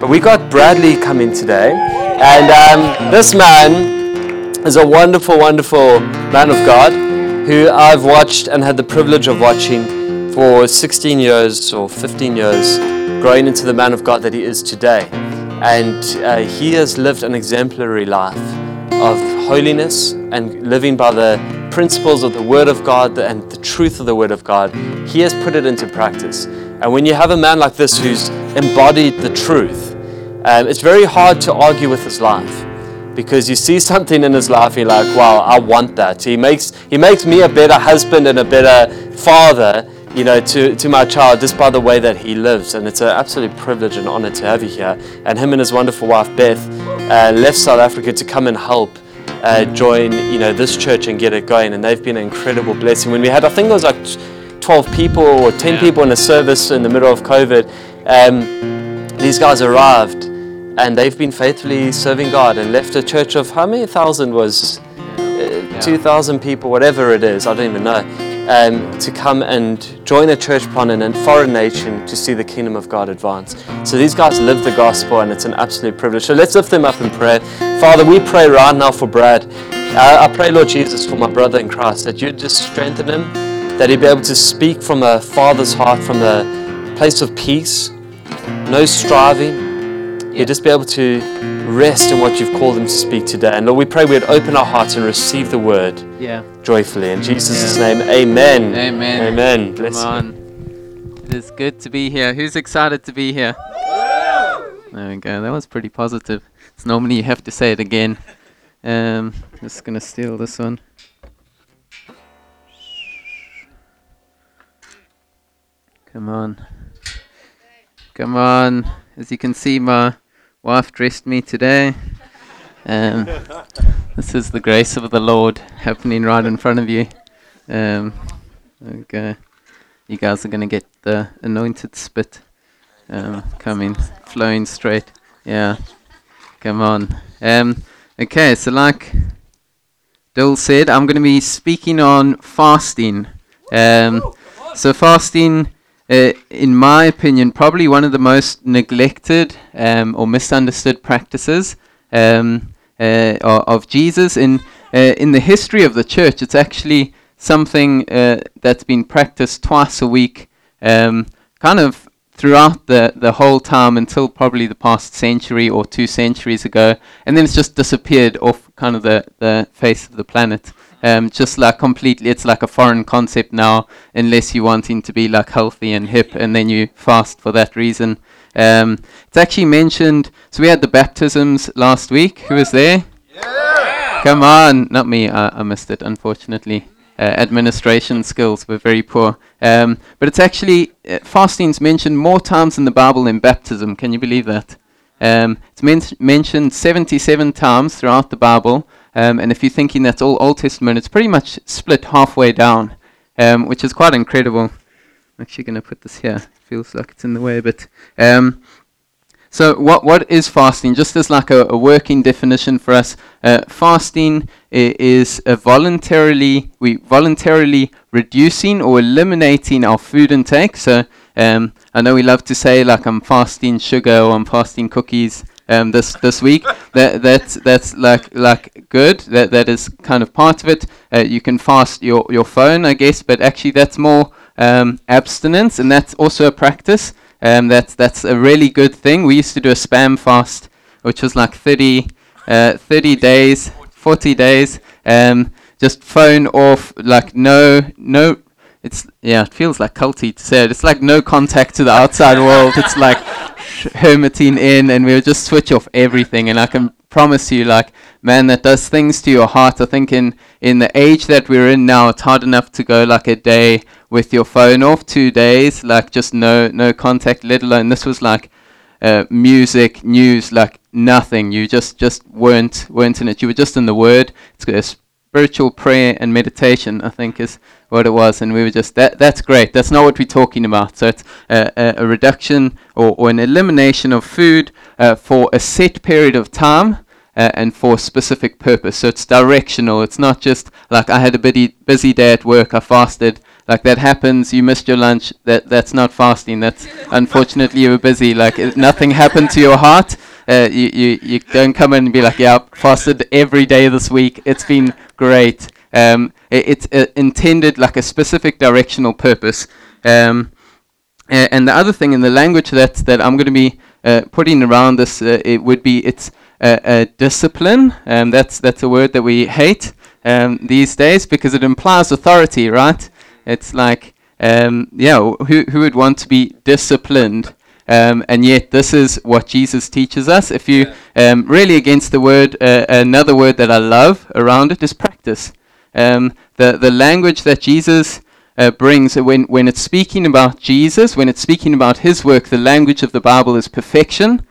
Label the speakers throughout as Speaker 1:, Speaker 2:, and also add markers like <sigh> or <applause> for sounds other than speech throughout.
Speaker 1: But we got Bradley coming today, and um, this man is a wonderful, wonderful man of God who I've watched and had the privilege of watching for 16 years or 15 years, growing into the man of God that he is today. And uh, he has lived an exemplary life of holiness and living by the principles of the Word of God and the truth of the Word of God. He has put it into practice. And when you have a man like this who's embodied the truth, um, it's very hard to argue with his life because you see something in his life, you're like, wow, I want that. He makes, he makes me a better husband and a better father, you know, to, to my child just by the way that he lives. And it's an absolute privilege and honor to have you here. And him and his wonderful wife, Beth, uh, left South Africa to come and help uh, join, you know, this church and get it going. And they've been an incredible blessing. When we had, I think it was like 12 people or 10 yeah. people in a service in the middle of COVID, um, these guys arrived and they've been faithfully serving God and left a church of how many thousand was uh, yeah. 2,000 people, whatever it is, I don't even know, um, to come and join a church plant in a foreign nation to see the kingdom of God advance. So these guys live the gospel and it's an absolute privilege. So let's lift them up in prayer. Father, we pray right now for Brad. I pray, Lord Jesus, for my brother in Christ, that you just strengthen him that he'd be able to speak from a father's heart, from a place of peace, no striving. He'd just be able to rest in what you've called him to speak today. And Lord, we pray we'd open our hearts and receive the word
Speaker 2: yeah.
Speaker 1: joyfully. In Jesus' yeah. name, amen.
Speaker 2: Amen.
Speaker 1: Amen.
Speaker 2: Bless Come on. You. It is good to be here. Who's excited to be here? There we go. That was pretty positive. It's normally you have to say it again. Um, just gonna steal this one. Come on. Come on. As you can see, my wife dressed me today. Um, this is the grace of the Lord happening right in front of you. Um, okay. You guys are going to get the anointed spit um, coming, flowing straight. Yeah. Come on. Um, okay, so like Dill said, I'm going to be speaking on fasting. Um, so fasting uh, in my opinion, probably one of the most neglected um, or misunderstood practices um, uh, of Jesus in uh, in the history of the church. It's actually something uh, that's been practiced twice a week, um, kind of throughout the, the whole time until probably the past century or two centuries ago, and then it's just disappeared off kind of the, the face of the planet. Um, just like completely, it's like a foreign concept now, unless you're wanting to be like healthy and hip, and then you fast for that reason. Um, it's actually mentioned. So we had the baptisms last week. Who was there? Yeah. Come on, not me. I, I missed it, unfortunately. Uh, administration skills were very poor. Um, but it's actually uh, fasting's mentioned more times in the Bible than baptism. Can you believe that? Um, it's men- mentioned 77 times throughout the Bible. Um, and if you're thinking that's all Old Testament, it's pretty much split halfway down, um, which is quite incredible. I'm actually going to put this here. Feels like it's in the way, but um, so what what is fasting? Just as like a, a working definition for us, uh, fasting is a voluntarily we voluntarily reducing or eliminating our food intake. So um, I know we love to say like I'm fasting sugar or I'm fasting cookies um, this this week. <laughs> that that's that's like like good. That that is kind of part of it. Uh, you can fast your your phone, I guess, but actually that's more um, abstinence, and that's also a practice. Um, that's that's a really good thing. We used to do a spam fast, which was like 30, uh, 30 days, 40 days. Um, just phone off, like no no it's yeah, it feels like culty to say it. It's like no contact to the outside world. It's like <laughs> hermiting in, and we'll just switch off everything. And I can promise you, like man, that does things to your heart. I think in in the age that we're in now, it's hard enough to go like a day with your phone off, two days, like just no no contact. Let alone this was like uh, music, news, like nothing. You just just weren't weren't in it. You were just in the Word. It's spiritual prayer and meditation. I think is what it was, and we were just that. That's great. That's not what we're talking about. So it's a, a, a reduction or, or, an elimination of food uh, for a set period of time, uh, and for a specific purpose. So it's directional. It's not just like I had a busy, busy day at work, I fasted. Like that happens, you missed your lunch. That that's not fasting. That's unfortunately you were busy. Like it, nothing happened to your heart. Uh, you, you you don't come in and be like, yeah, I fasted every day this week. It's been great. Um, it, it's uh, intended like a specific directional purpose. Um, and the other thing in the language that that I'm going to be uh, putting around this, uh, it would be it's a, discipline. Um, that's that's a word that we hate um, these days because it implies authority, right? It's like, um, yeah, who who would want to be disciplined? Um, and yet, this is what Jesus teaches us. If you um, really against the word, uh, another word that I love around it is practice. Um, the the language that Jesus uh, brings when when it's speaking about Jesus, when it's speaking about His work, the language of the Bible is perfection.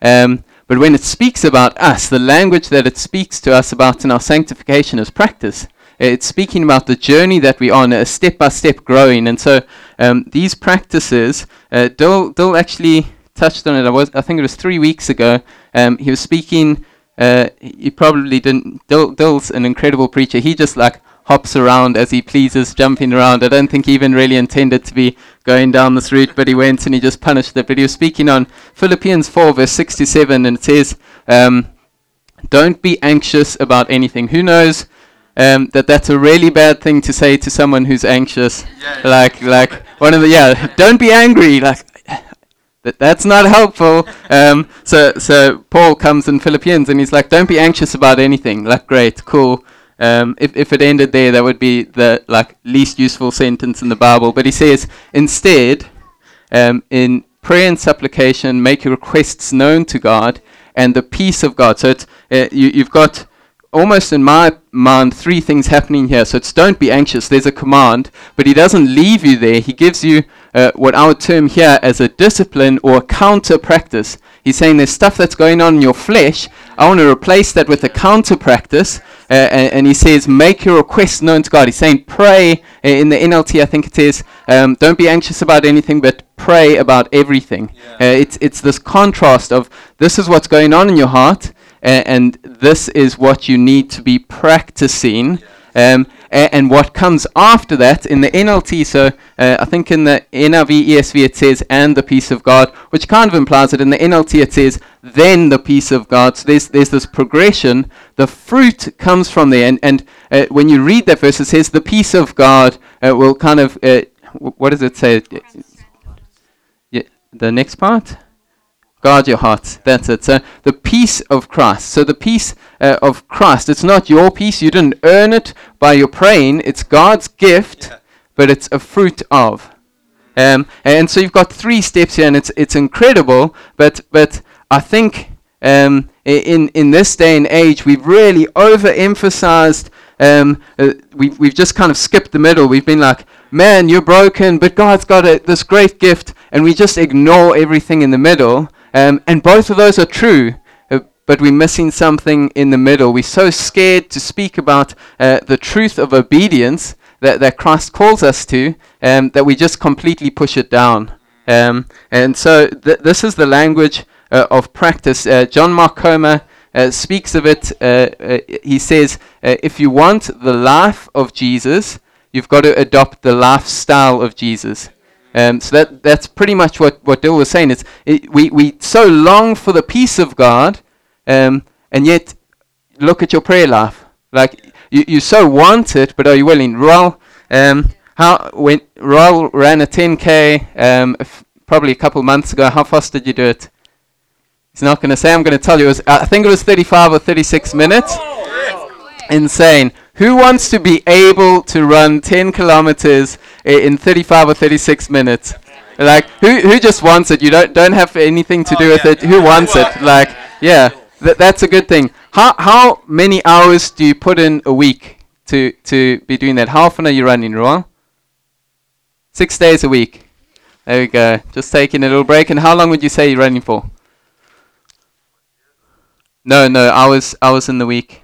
Speaker 2: Um, but when it speaks about us, the language that it speaks to us about in our sanctification is practice. It's speaking about the journey that we're on, a step by step growing. And so um, these practices, uh, Dill, actually touched on it. I, was, I think it was three weeks ago. Um, he was speaking. Uh, he probably didn't. Dill, Dill's an incredible preacher. He just like hops around as he pleases, jumping around. I don't think he even really intended to be going down this route, but he went and he just punished it. But he was speaking on Philippians 4, verse 67, and it says, um, Don't be anxious about anything. Who knows? Um, that that's a really bad thing to say to someone who's anxious. Yeah, yeah. Like, like one of the yeah. <laughs> Don't be angry. Like, that that's not helpful. Um, so, so Paul comes in Philippians and he's like, "Don't be anxious about anything." Like, great, cool. Um, if, if it ended there, that would be the like least useful sentence in the Bible. But he says, instead, um, in prayer and supplication, make your requests known to God, and the peace of God. So it's, uh, you, you've got almost in my mind three things happening here. So it's don't be anxious. There's a command, but he doesn't leave you there. He gives you uh, what I would term here as a discipline or a counter practice. He's saying there's stuff that's going on in your flesh. I want to replace that with a counter practice. Uh, and, and, he says, make your request known to God. He's saying, pray. Uh, in the NLT, I think it is, um, don't be anxious about anything, but pray about everything. Yeah. Uh, it's, it's this contrast of this is what's going on in your heart, and this is what you need to be practicing. Um, and what comes after that in the NLT, so uh, I think in the NIV, ESV it says, and the peace of God, which kind of implies that in the NLT it says, then the peace of God. So there's, there's this progression. The fruit comes from there. And, and uh, when you read that verse, it says, the peace of God uh, will kind of, uh, what does it say? Yeah, the next part? Guard your heart. That's it. So the peace of Christ. So the peace uh, of Christ. It's not your peace. You didn't earn it by your praying. It's God's gift, yeah. but it's a fruit of. Um, and so you've got three steps here, and it's it's incredible. But but I think um, in in this day and age, we've really overemphasized. Um, uh, we've we've just kind of skipped the middle. We've been like, man, you're broken, but God's got a, this great gift, and we just ignore everything in the middle. Um, and both of those are true, uh, but we're missing something in the middle. We're so scared to speak about uh, the truth of obedience that, that Christ calls us to um, that we just completely push it down. Um, and so th- this is the language uh, of practice. Uh, John Mark Comer uh, speaks of it. Uh, he says, if you want the life of Jesus, you've got to adopt the lifestyle of Jesus. Um, so that that's pretty much what, what Dill was saying. It's it, we we so long for the peace of God, um, and yet look at your prayer life. Like you, you so want it, but are you willing? Roel, um, how when Roel ran a 10k um, f- probably a couple months ago. How fast did you do it? He's not going to say. I'm going to tell you. It was, I think it was 35 or 36 minutes. Insane. Who wants to be able to run 10 kilometers in 35 or 36 minutes? Like, who, who just wants it? You don't, don't have anything to oh do with yeah. it. Who wants it? Like, yeah, th- that's a good thing. How, how many hours do you put in a week to, to be doing that? How often are you running, Roel? Six days a week. There we go. Just taking a little break. And how long would you say you're running for? No, no, hours, hours in the week.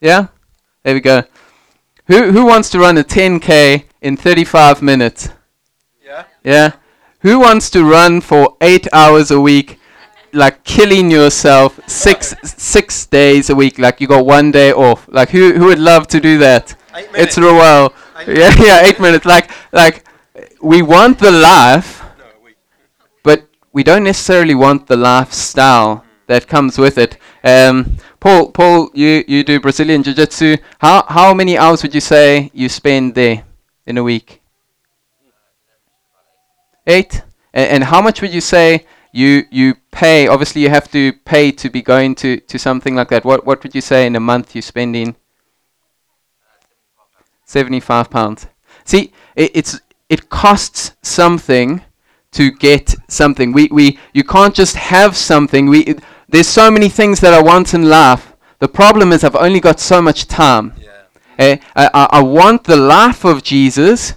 Speaker 2: Yeah? There we go. Who who wants to run a 10k in 35 minutes?
Speaker 3: Yeah.
Speaker 2: Yeah. Who wants to run for 8 hours a week like killing yourself six six days a week. Like you got one day off. Like who who would love to do that?
Speaker 3: Eight
Speaker 2: It's
Speaker 3: minutes.
Speaker 2: well. Yeah, yeah, eight minutes. Like like we want the life,
Speaker 3: No, we,
Speaker 2: but we don't necessarily want the lifestyle that comes with it. Um, Paul, Paul, you, you do Brazilian Jiu Jitsu. How how many hours would you say you spend there in a week? Eight. And, and how much would you say you you pay? Obviously, you have to pay to be going to, to something like that. What what would you say in a month you're spending? Seventy-five pounds. See, it, it's it costs something to get something. We we you can't just have something. We there's so many things that I want in life. The problem is I've only got so much time.
Speaker 3: yeah.
Speaker 2: Eh, I, I, I want the life of Jesus,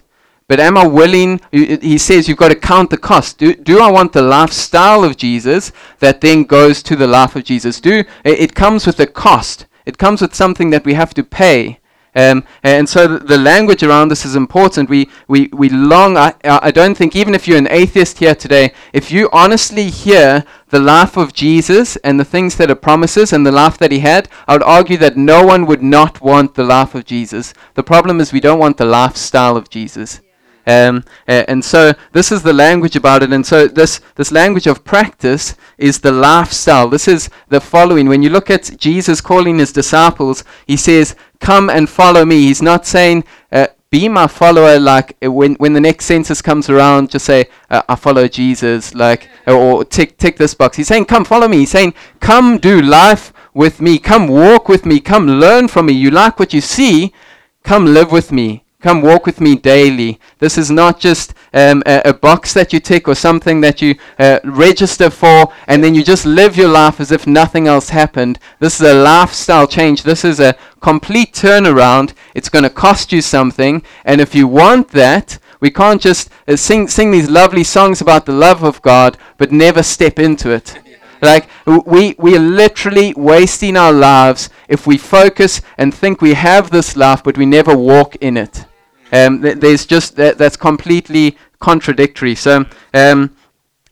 Speaker 2: but am I willing? He says you've got to count the cost. Do, do I want the lifestyle of Jesus that then goes to the life of Jesus? Do it, it comes with a cost. It comes with something that we have to pay. Um, and so the, the language around this is important. We, we, we long, I, I don't think, even if you're an atheist here today, if you honestly hear the life of Jesus and the things that are promises and the life that he had, I would argue that no one would not want the life of Jesus. The problem is we don't want the lifestyle of Jesus. Um, and so this is the language about it. And so this, this language of practice is the lifestyle. This is the following. When you look at Jesus calling his disciples, he says, Come and follow me. He's not saying, uh, be my follower like uh, when when the next census comes around just say uh, i follow jesus like or tick tick this box he's saying come follow me he's saying come do life with me come walk with me come learn from me you like what you see come live with me come walk with me daily. This is not just um, a, a box that you tick or something that you uh, register for and then you just live your life as if nothing else happened. This is a lifestyle change. This is a complete turnaround. It's going to cost you something. And if you want that we can't just uh, sing, sing these lovely songs about the love of god but never step into it. Like we we are literally wasting our lives if we focus and think we have this life but we never walk in it um, th- there's just that, that's completely contradictory so um,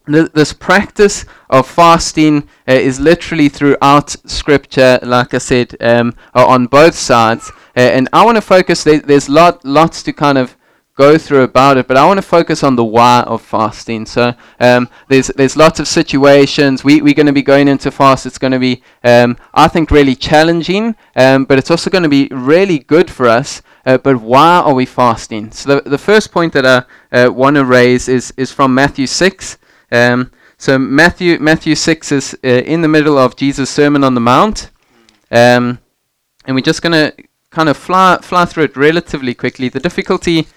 Speaker 2: th- this practice of fasting uh, is literally throughout scripture like i said um, on both sides uh, and i want to focus there, there's lot lots to kind of go through about it, but I want to focus on the why of fasting. So um, there's there's lots of situations. We we're going to be going into fast. It's going to be um, I think really challenging, um, but it's also going to be really good for us. Uh, but why are we fasting? So the the first point that I uh, want to raise is is from Matthew six. Um, so Matthew Matthew six is uh, in the middle of Jesus' Sermon on the Mount, um, and we're just going to kind of fly fly through it relatively quickly. The difficulty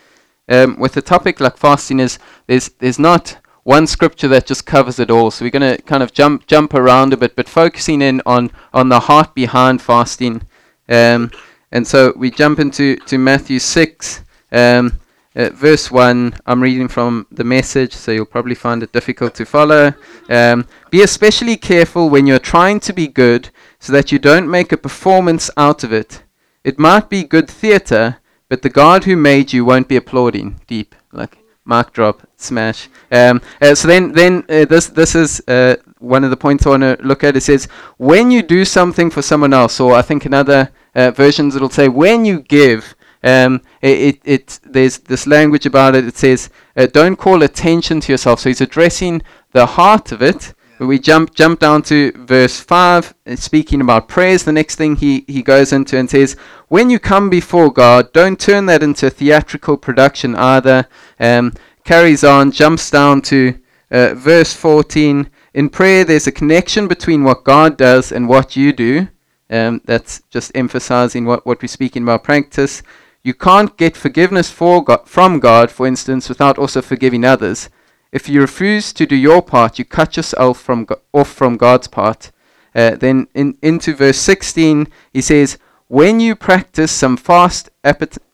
Speaker 2: um, with a topic like fasting is there's there's not one scripture that just covers it all. So we're going to kind of jump jump around a bit, but focusing in on on the heart behind fasting. Um, and so we jump into to Matthew six. Um, uh, verse 1, I'm reading from the message, so you'll probably find it difficult to follow. Um, be especially careful when you're trying to be good, so that you don't make a performance out of it. It might be good theatre, but the God who made you won't be applauding. Deep, like mark drop, smash. Um, uh, so then, then uh, this this is uh, one of the points I want to look at. It says when you do something for someone else, or I think in other uh, versions it'll say when you give. Um, it, it, it there's this language about it. It says uh, don't call attention to yourself. So he's addressing the heart of it. But we jump jump down to verse five, uh, speaking about prayers. The next thing he, he goes into and says, when you come before God, don't turn that into a theatrical production either. Um, carries on, jumps down to uh, verse 14. In prayer, there's a connection between what God does and what you do. Um, that's just emphasizing what, what we're speaking about practice. You can't get forgiveness for God, from God, for instance, without also forgiving others. If you refuse to do your part, you cut yourself from off from God's part. Uh, then in, into verse 16, he says, when you practice some fast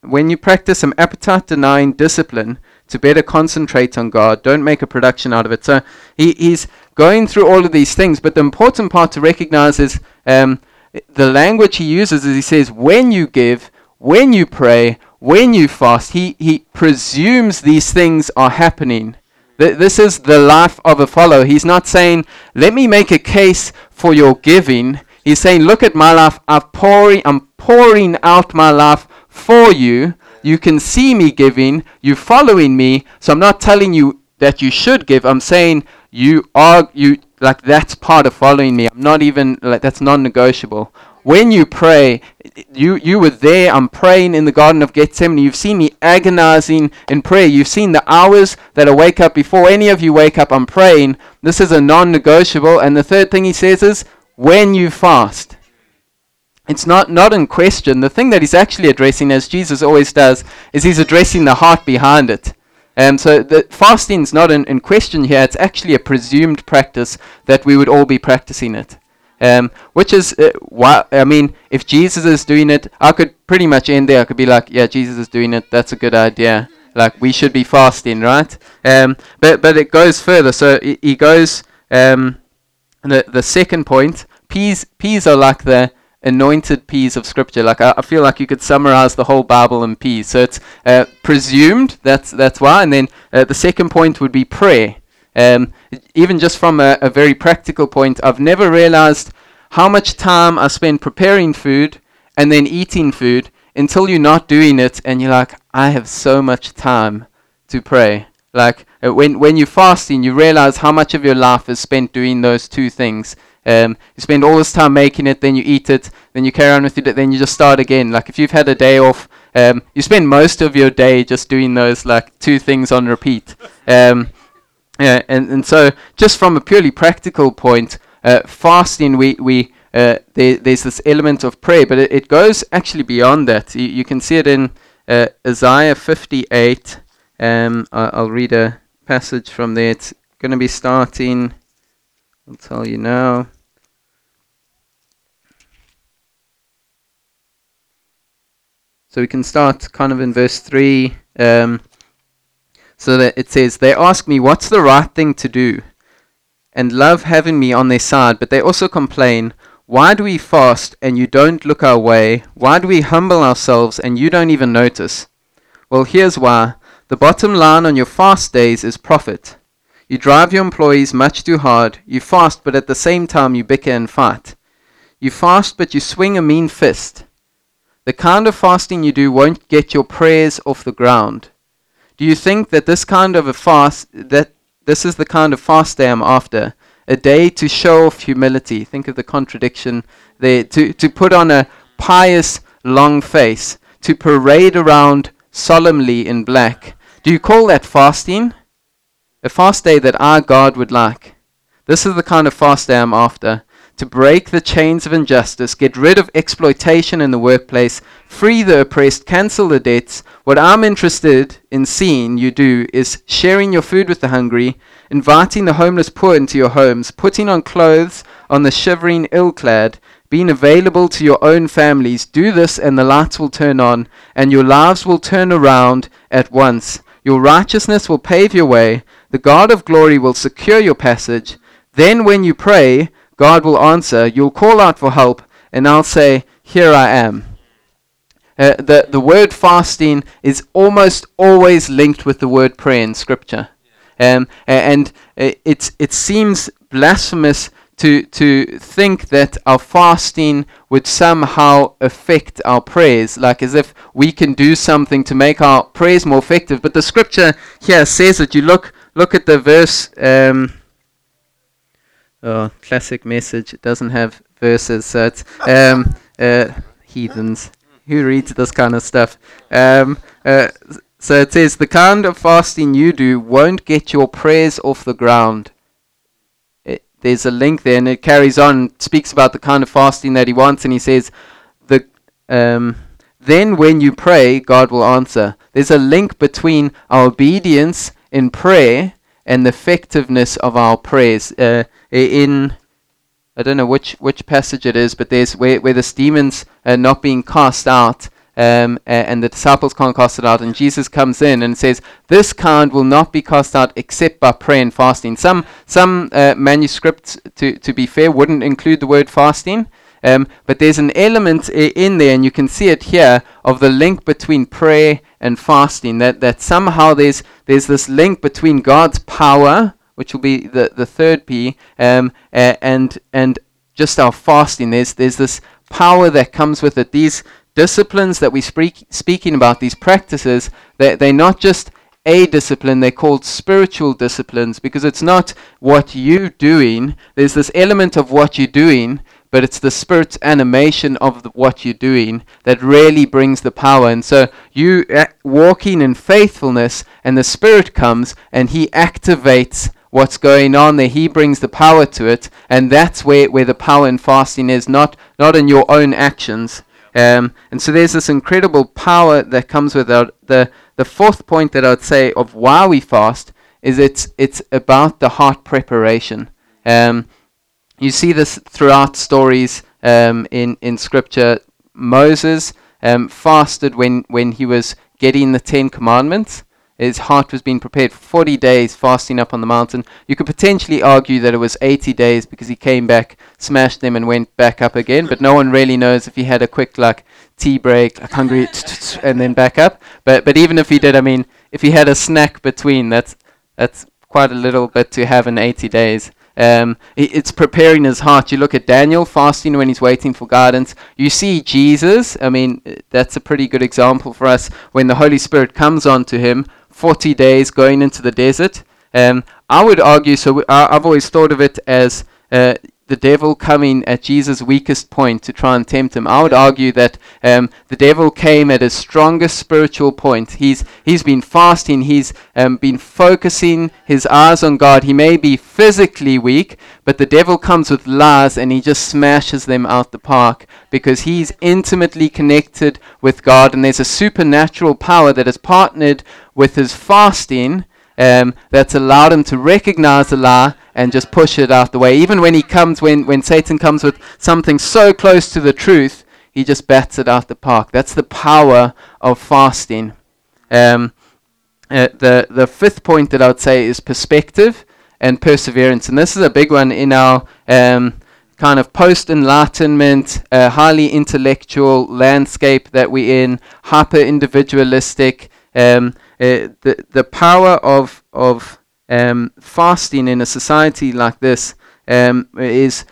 Speaker 2: when you practice some appetite denying discipline to better concentrate on God, don't make a production out of it. So he, he's going through all of these things, but the important part to recognize is um, the language he uses is he says, when you give, when you pray, when you fast, he, he presumes these things are happening. Th- this is the life of a follower. He's not saying, let me make a case for your giving. He's saying, look at my life. I'm pouring, I'm pouring out my life for you. You can see me giving. You're following me. So I'm not telling you that you should give. I'm saying you are you like that's part of following me. I'm not even like that's non-negotiable. When you pray, you you were there. I'm praying in the Garden of Gethsemane. You've seen me agonizing in prayer. You've seen the hours that I wake up before any of you wake up. I'm praying. This is a non-negotiable. And the third thing he says is when you fast. It's not, not in question. The thing that he's actually addressing, as Jesus always does, is he's addressing the heart behind it. Um, so the fasting is not in, in question here. It's actually a presumed practice that we would all be practicing it. Um, which is uh, why I mean, if Jesus is doing it, I could pretty much end there. I could be like, yeah, Jesus is doing it. That's a good idea. Like we should be fasting, right? Um, but but it goes further. So he, goes. Um, the the second point, P's P's are like the anointed P's of scripture. Like I, I, feel like you could summarize the whole Bible in P's. So it's uh, presumed. That's that's why. And then uh, the second point would be prayer. Um, even just from a, a, very practical point, I've never realized how much time I spend preparing food and then eating food until you're not doing it and you're like, I have so much time to pray. Like uh, when when you're fasting, you realize how much of your life is spent doing those two things. Um, you spend all this time making it, then you eat it, then you carry on with it, then you just start again. Like if you've had a day off, um, you spend most of your day just doing those like two things on repeat. Um, yeah, and, and so just from a purely practical point, uh, fasting, we, we uh, there, there's this element of prayer, but it, it goes actually beyond that. You, you can see it in uh, Isaiah 58. Um, I, I'll read a passage from there. It's going to be starting, I'll tell you now. So we can start kind of in verse 3. Um, so that it says, They ask me, What's the right thing to do? And love having me on their side, but they also complain, Why do we fast and you don't look our way? Why do we humble ourselves and you don't even notice? Well, here's why. The bottom line on your fast days is profit. You drive your employees much too hard. You fast, but at the same time you bicker and fight. You fast, but you swing a mean fist. The kind of fasting you do won't get your prayers off the ground. Do you think that this kind of a fast, that this is the kind of fast day I am after? A day to show off humility. Think of the contradiction there. To, to put on a pious, long face. To parade around solemnly in black. Do you call that fasting? A fast day that our God would like. This is the kind of fast day I am after to break the chains of injustice, get rid of exploitation in the workplace, free the oppressed, cancel the debts. What I'm interested in seeing you do is sharing your food with the hungry, inviting the homeless poor into your homes, putting on clothes on the shivering ill clad, being available to your own families. Do this, and the lights will turn on, and your lives will turn around at once. Your righteousness will pave your way. The God of glory will secure your passage. Then, when you pray, God will answer. You'll call out for help, and I'll say, Here I am. Uh, the, the word fasting is almost always linked with the word prayer in Scripture. Um, and it, it seems blasphemous to, to think that our fasting would somehow affect our prayers, like as if we can do something to make our prayers more effective. But the scripture here says that you look, look at the verse. Um, Oh, classic message. It doesn't have verses, so it's um, uh, heathens. Who reads this kind of stuff? Um, uh, so it says, The kind of fasting you do won't get your prayers off the ground. It, there's a link there, and it carries on, speaks about the kind of fasting that he wants, and he says, the um, Then when you pray, God will answer. There's a link between our obedience in prayer and the effectiveness of our prayers. Uh, in I don't know which which passage it is, but there's where, where the demons are not being cast out, um, and the disciples can't cast it out, and Jesus comes in and says, "This kind will not be cast out except by prayer and fasting." Some some uh, manuscripts, to to be fair, wouldn't include the word fasting. Um, but there's an element in there, and you can see it here, of the link between prayer and fasting. That that somehow there's there's this link between God's power, which will be the, the third P, um, and and just our fasting. There's there's this power that comes with it. These disciplines that we're speak, speaking about, these practices, they're, they're not just a discipline, they're called spiritual disciplines because it's not what you're doing. There's this element of what you're doing, but it's the spirit's animation of the, what you're doing that really brings the power. And so you walking in faithfulness, and the spirit comes and he activates what's going on there. He brings the power to it, and that's where, where the power in fasting is, not, not in your own actions. Um, and so there's this incredible power that comes with it. The, the fourth point that I would say of why we fast is it's, it's about the heart preparation. Um, you see this throughout stories um, in, in Scripture. Moses um, fasted when, when he was getting the Ten Commandments. His heart was being prepared for 40 days fasting up on the mountain. You could potentially argue that it was 80 days because he came back, smashed them, and went back up again. But no one really knows if he had a quick like tea break, like hungry, and then back up. But but even if he did, I mean, if he had a snack between, that's that's quite a little bit to have in 80 days. Um, it's preparing his heart. You look at Daniel fasting when he's waiting for guidance. You see Jesus. I mean, that's a pretty good example for us when the Holy Spirit comes onto him 40 days going into the desert. Um, I would argue, so I've always thought of it as uh, the devil coming at Jesus' weakest point to try and tempt him. I would argue that um, the devil came at his strongest spiritual point. He's, he's been fasting, he's um, been focusing his eyes on God. He may be physically weak, but the devil comes with lies and he just smashes them out the park because he's intimately connected with God and there's a supernatural power that is partnered with his fasting um, that's allowed him to recognize the lie and just push it out the way. Even when he comes, when, when Satan comes with something so close to the truth, he just bats it out the park. That's the power of fasting. Um, uh, the, the fifth point that I would say is perspective and perseverance. And this is a big one in our um, kind of post enlightenment, uh, highly intellectual landscape that we're in, hyper individualistic. Um, uh, the the power of of um, fasting in a society like this um, is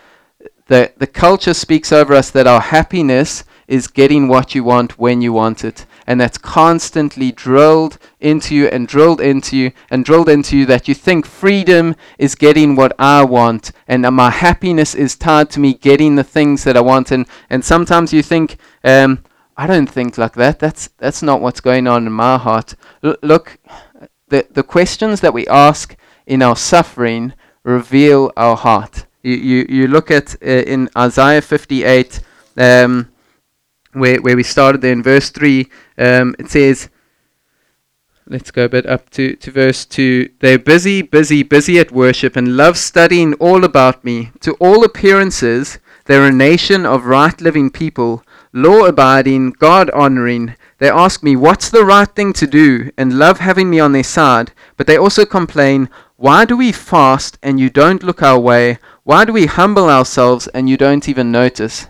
Speaker 2: the the culture speaks over us that our happiness is getting what you want when you want it, and that's constantly drilled into you and drilled into you and drilled into you that you think freedom is getting what I want, and my happiness is tied to me getting the things that I want, and and sometimes you think. Um, I don't think like that. That's that's not what's going on in my heart. L- look, the the questions that we ask in our suffering reveal our heart. You you, you look at uh, in Isaiah 58, um, where where we started there in verse three. Um, it says. Let's go a bit up to, to verse 2. They're busy, busy, busy at worship and love studying all about me. To all appearances, they're a nation of right living people law abiding, God honoring. They ask me, What's the right thing to do? and love having me on their side. But they also complain, Why do we fast and you don't look our way? Why do we humble ourselves and you don't even notice?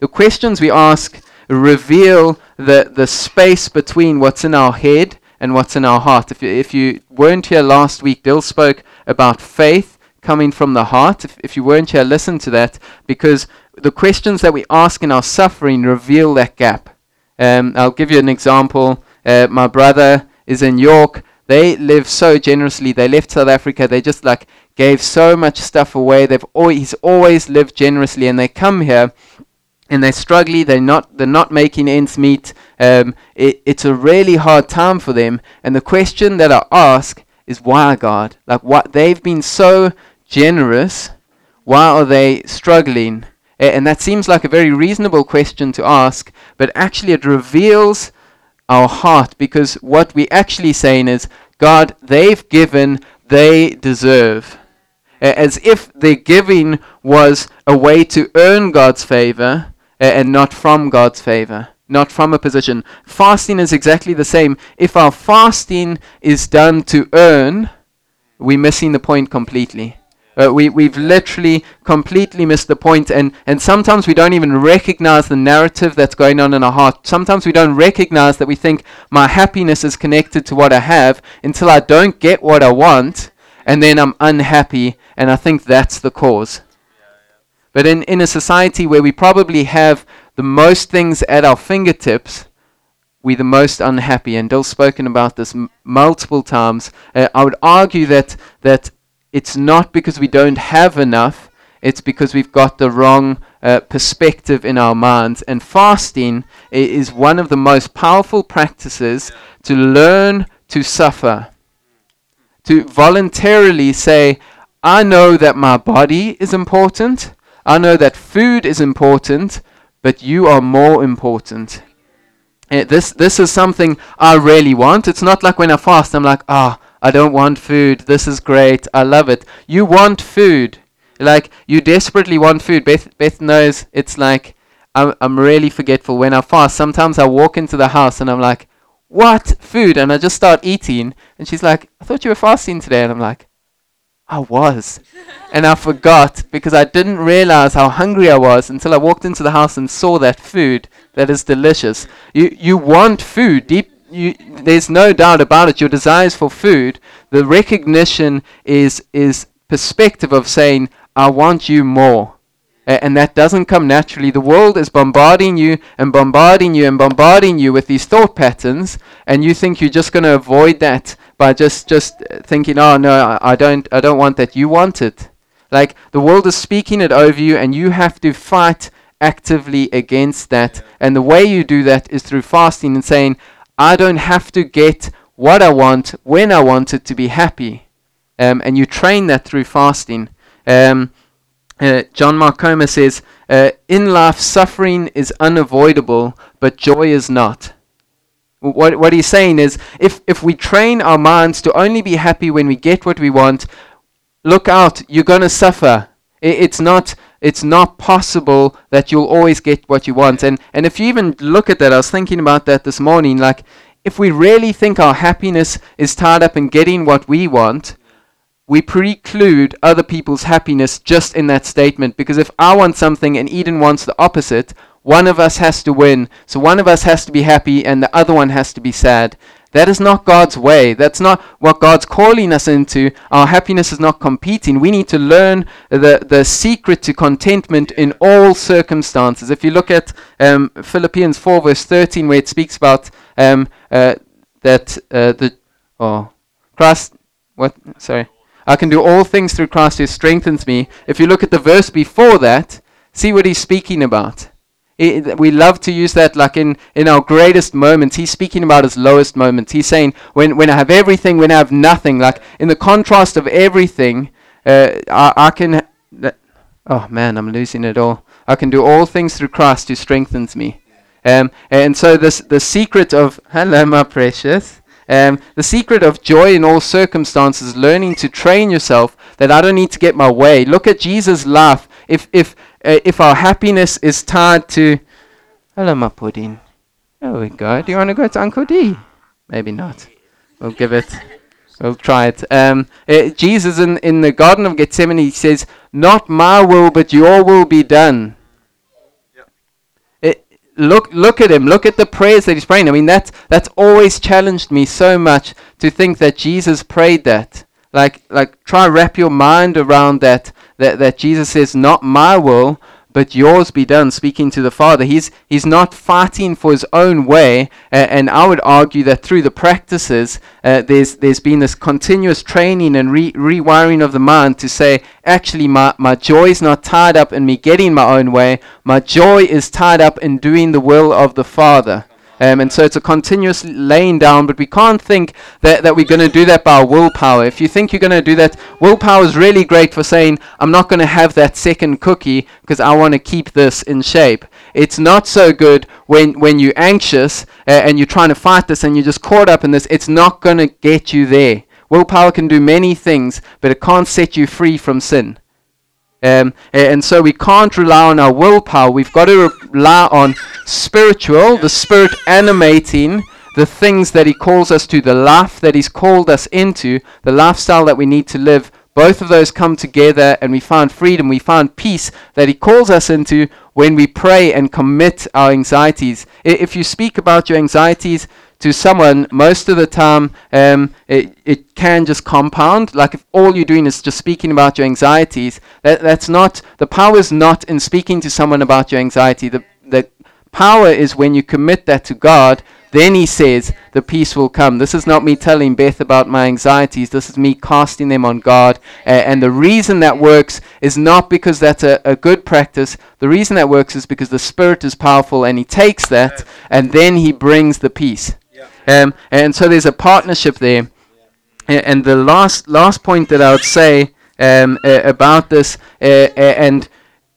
Speaker 2: The questions we ask reveal the, the space between what's in our head and what's in our heart. If you, if you weren't here last week, Dill spoke about faith coming from the heart. If, if you weren't here, listen to that because the questions that we ask in our suffering reveal that gap. Um, I'll give you an example. Uh, my brother is in York. They live so generously. They left South Africa. They just like gave so much stuff away. They've always, he's always lived generously, and they come here and they're struggling. They're not they're not making ends meet. Um, it, it's a really hard time for them. And the question that I ask is why God? Like what they've been so generous. Why are they struggling? And that seems like a very reasonable question to ask, but actually it reveals our heart because what we're actually saying is, God, they've given, they deserve. As if their giving was a way to earn God's favor and not from God's favor, not from a position. Fasting is exactly the same. If our fasting is done to earn, we're missing the point completely. Uh, we, we've literally completely missed the point, and, and sometimes we don't even recognize the narrative that's going on in our heart. Sometimes we don't recognize that we think my happiness is connected to what I have until I don't get what I want, and then I'm unhappy, and I think that's the cause. But in, in a society where we probably have the most things at our fingertips, we're the most unhappy. And Dill's spoken about this m- multiple times. Uh, I would argue that, that it's not because we don't have enough, it's because we've got the wrong uh, perspective in our minds. And fasting is one of the most powerful practices to learn to suffer. To voluntarily say, I know that my body is important, I know that food is important, but you are more important. Uh, this this is something I really want. It's not like when I fast, I'm like, ah, I don't want food. This is great. I love it. You want food. Like you desperately want food. Beth Beth knows it's like I'm I'm really forgetful when I fast. Sometimes I walk into the house and I'm like, what food? And I just start eating. And she's like, I thought you were fasting today. And I'm like, I was. <laughs> and I forgot because I didn't realize how hungry I was until I walked into the house and saw that food that is delicious. You, you want food. Deep, you, there's no doubt about it. Your desires for food, the recognition is, is perspective of saying, I want you more. and that doesn't come naturally. The world is bombarding you and bombarding you and bombarding you with these thought patterns, and you think you're just going to avoid that by just just thinking, oh no, I, I don't I don't want that. You want it. Like the world is speaking it over you, and you have to fight actively against that. And the way you do that is through fasting and saying, I don't have to get what I want when I want it to be happy. Um, and you train that through fasting. Um, uh, John Mark says, uh, In life, suffering is unavoidable, but joy is not. What, what he's saying is if, if we train our minds to only be happy when we get what we want, look out, you're going to suffer. It, it's, not, it's not possible that you'll always get what you want. And, and if you even look at that, I was thinking about that this morning, like if we really think our happiness is tied up in getting what we want, we preclude other people's happiness just in that statement. Because if I want something and Eden wants the opposite, one of us has to win. So one of us has to be happy and the other one has to be sad. That is not God's way. That's not what God's calling us into. Our happiness is not competing. We need to learn the, the secret to contentment in all circumstances. If you look at um, Philippians 4, verse 13, where it speaks about um, uh, that uh, the oh Christ, what? Sorry, I can do all things through Christ who strengthens me. If you look at the verse before that, see what he's speaking about we love to use that like in, in our greatest moments. He's speaking about his lowest moments. He's saying, when, when I have everything, when I have nothing, like in the contrast of everything, uh, I, I can. Uh, oh man, I'm losing it all. I can do all things through Christ who strengthens me. Um, and so this the secret of hello, my precious. Um, the secret of joy in all circumstances, learning to train yourself that I don't need to get my way. Look at Jesus' life. If if uh, if our happiness is tied to, hello, my pudding. There we go. Do you want to go to Uncle D? Maybe not. We'll give it. We'll try it. Um, uh, Jesus in, in the Garden of Gethsemane says, Not my will, but your will be done. It, look, look at him. Look at the prayers that he's praying. I mean, that's, that's always challenged me so much to think that Jesus prayed that. Like, like try wrap your mind around that that, that Jesus says, Not my will, but yours be done, speaking to the Father. He's, he's not fighting for his own way. Uh, and I would argue that through the practices, uh, there's, there's been this continuous training and re- rewiring of the mind to say, actually, my, my joy is not tied up in me getting my own way. My joy is tied up in doing the will of the Father. Um, and so it's a continuous laying down, but we can't think that, that we're going to do that by willpower. If you think you're going to do that, willpower is really great for saying, I'm not going to have that second cookie because I want to keep this in shape. It's not so good when, when you're anxious uh, and you're trying to fight this and you're just caught up in this. It's not going to get you there. Willpower can do many things, but it can't set you free from sin. Um, and so we can't rely on our willpower. We've got to rely on spiritual, the Spirit animating the things that He calls us to, the life that He's called us into, the lifestyle that we need to live both of those come together and we find freedom, we find peace that He calls us into when we pray and commit our anxieties. If you speak about your anxieties to someone, most of the time um, it, it can just compound. Like if all you're doing is just speaking about your anxieties, that, that's not, the power is not in speaking to someone about your anxiety. The, the power is when you commit that to God then he says, The peace will come. This is not me telling Beth about my anxieties. This is me casting them on God. Uh, and the reason that works is not because that's a, a good practice. The reason that works is because the Spirit is powerful and he takes that and then he brings the peace. Um, and so there's a partnership there. And the last, last point that I would say um, uh, about this, uh, and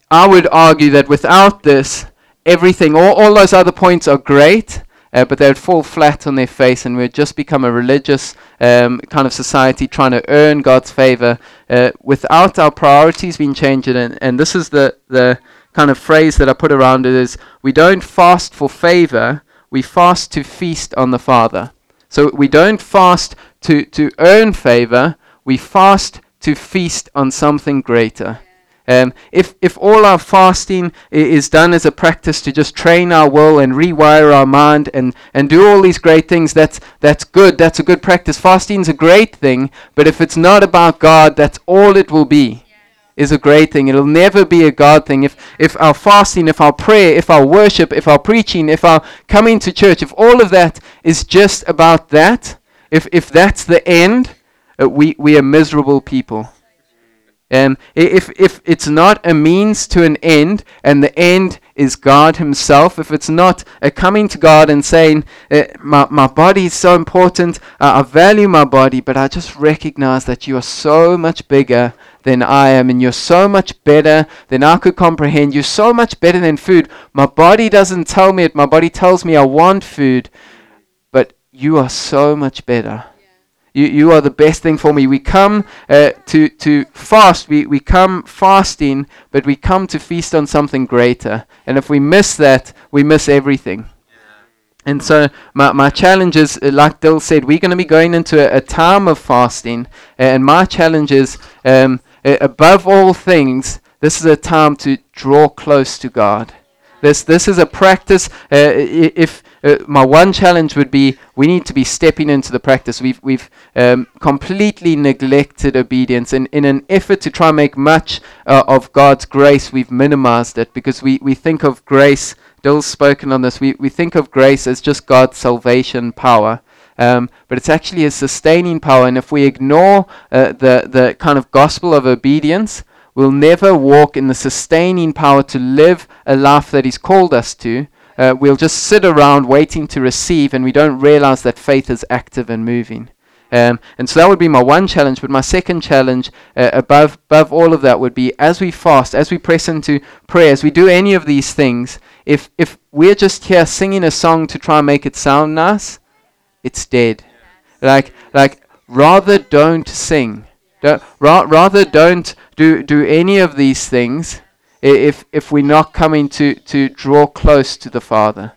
Speaker 2: I would argue that without this, everything, all, all those other points are great uh, but they would fall flat on their face and we'd just become a religious um, kind of society trying to earn God's favor uh, without our priorities being changed. And, and this is the, the kind of phrase that I put around it is we don't fast for favor, we fast to feast on the Father. So we don't fast to, to earn favor, we fast to feast on something greater. Um, if, if all our fasting is done as a practice to just train our will and rewire our mind and, and do all these great things, that's, that's good. That's a good practice. Fasting's a great thing, but if it's not about God, that's all it will be. Is a great thing. It'll never be a God thing. If if our fasting, if our prayer, if our worship, if our preaching, if our coming to church, if all of that is just about that, if if that's the end, uh, we we are miserable people. And if, if it's not a means to an end, and the end is God Himself, if it's not a coming to God and saying, uh, my, my body is so important, uh, I value my body, but I just recognize that you are so much bigger than I am, and you're so much better than I could comprehend. You're so much better than food. My body doesn't tell me it, my body tells me I want food, but you are so much better. You, you are the best thing for me. We come uh, to, to fast. We, we come fasting, but we come to feast on something greater. And if we miss that, we miss everything. And so my, my challenge is, uh, like Dill said, we're going to be going into a, a time of fasting. And my challenge is, um, uh, above all things, this is a time to draw close to God. This, this is a practice. Uh, if uh, my one challenge would be we need to be stepping into the practice. We've we've um, completely neglected obedience, and in an effort to try and make much uh, of God's grace, we've minimized it because we we think of grace. Dill's spoken on this. We we think of grace as just God's salvation power. Um, but it's actually a sustaining power, and if we ignore uh, the the kind of gospel of obedience, we'll never walk in the sustaining power to live a life that He's called us to, uh, we'll just sit around waiting to receive and we don't realize that faith is active and moving. Um, and so that would be my one challenge. But my second challenge, uh, above, above all of that, would be as we fast, as we press into prayer, as we do any of these things, if, if we're just here singing a song to try and make it sound nice, it's dead. Like, like rather don't sing. Don't, ra- rather don't do, do any of these things if if we're not coming to to draw close to the Father.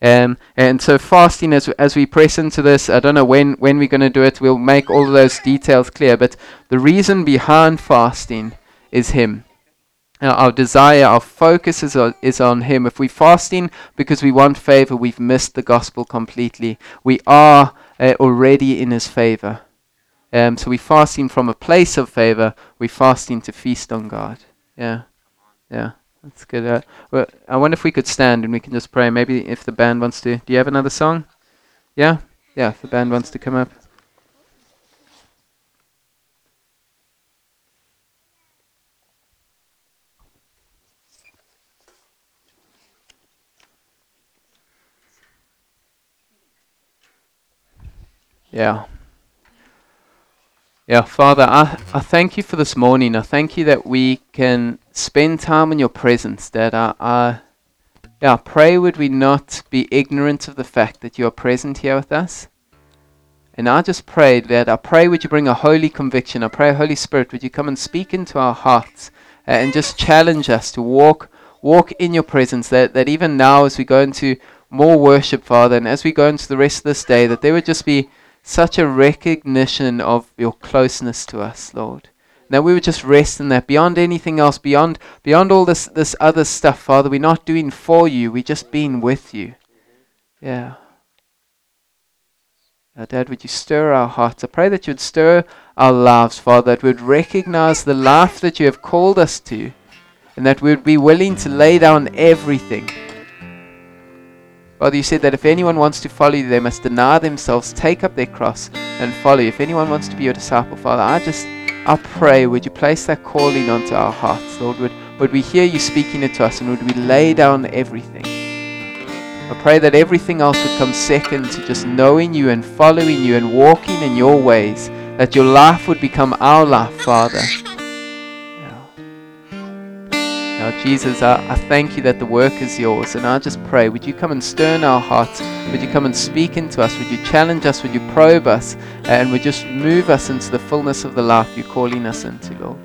Speaker 2: Um, and so fasting, as as we press into this, I don't know when when we're going to do it. We'll make all those details clear. But the reason behind fasting is Him. Uh, our desire, our focus is on, is on Him. If we're fasting because we want favor, we've missed the gospel completely. We are uh, already in His favor. Um, so we're fasting from a place of favor. We're fasting to feast on God. Yeah. Yeah, that's good. Uh, well, I wonder if we could stand and we can just pray. Maybe if the band wants to. Do you have another song? Yeah? Yeah, if the band wants to come up. Yeah. Yeah, Father, I, I thank you for this morning. I thank you that we can spend time in your presence. That I, I, yeah, I pray would we not be ignorant of the fact that you are present here with us. And I just pray that I pray would you bring a holy conviction. I pray, Holy Spirit, would you come and speak into our hearts uh, and just challenge us to walk walk in your presence. That that even now as we go into more worship, Father, and as we go into the rest of this day, that there would just be such a recognition of your closeness to us, Lord. That we would just rest in that beyond anything else, beyond beyond all this this other stuff, Father. We're not doing for you, we're just being with you. Yeah. Now, Dad, would you stir our hearts? I pray that you would stir our lives, Father, that we would recognize the life that you have called us to, and that we would be willing to lay down everything Father, you said that if anyone wants to follow you, they must deny themselves, take up their cross, and follow you. If anyone wants to be your disciple, Father, I just, I pray, would you place that calling onto our hearts, Lord? Would, would we hear you speaking it to us, and would we lay down everything? I pray that everything else would come second to just knowing you and following you and walking in your ways, that your life would become our life, Father. Now, Jesus, I, I thank you that the work is yours, and I just pray, would you come and stir in our hearts? Would you come and speak into us? Would you challenge us? Would you probe us? And would just move us into the fullness of the life you're calling us into, Lord?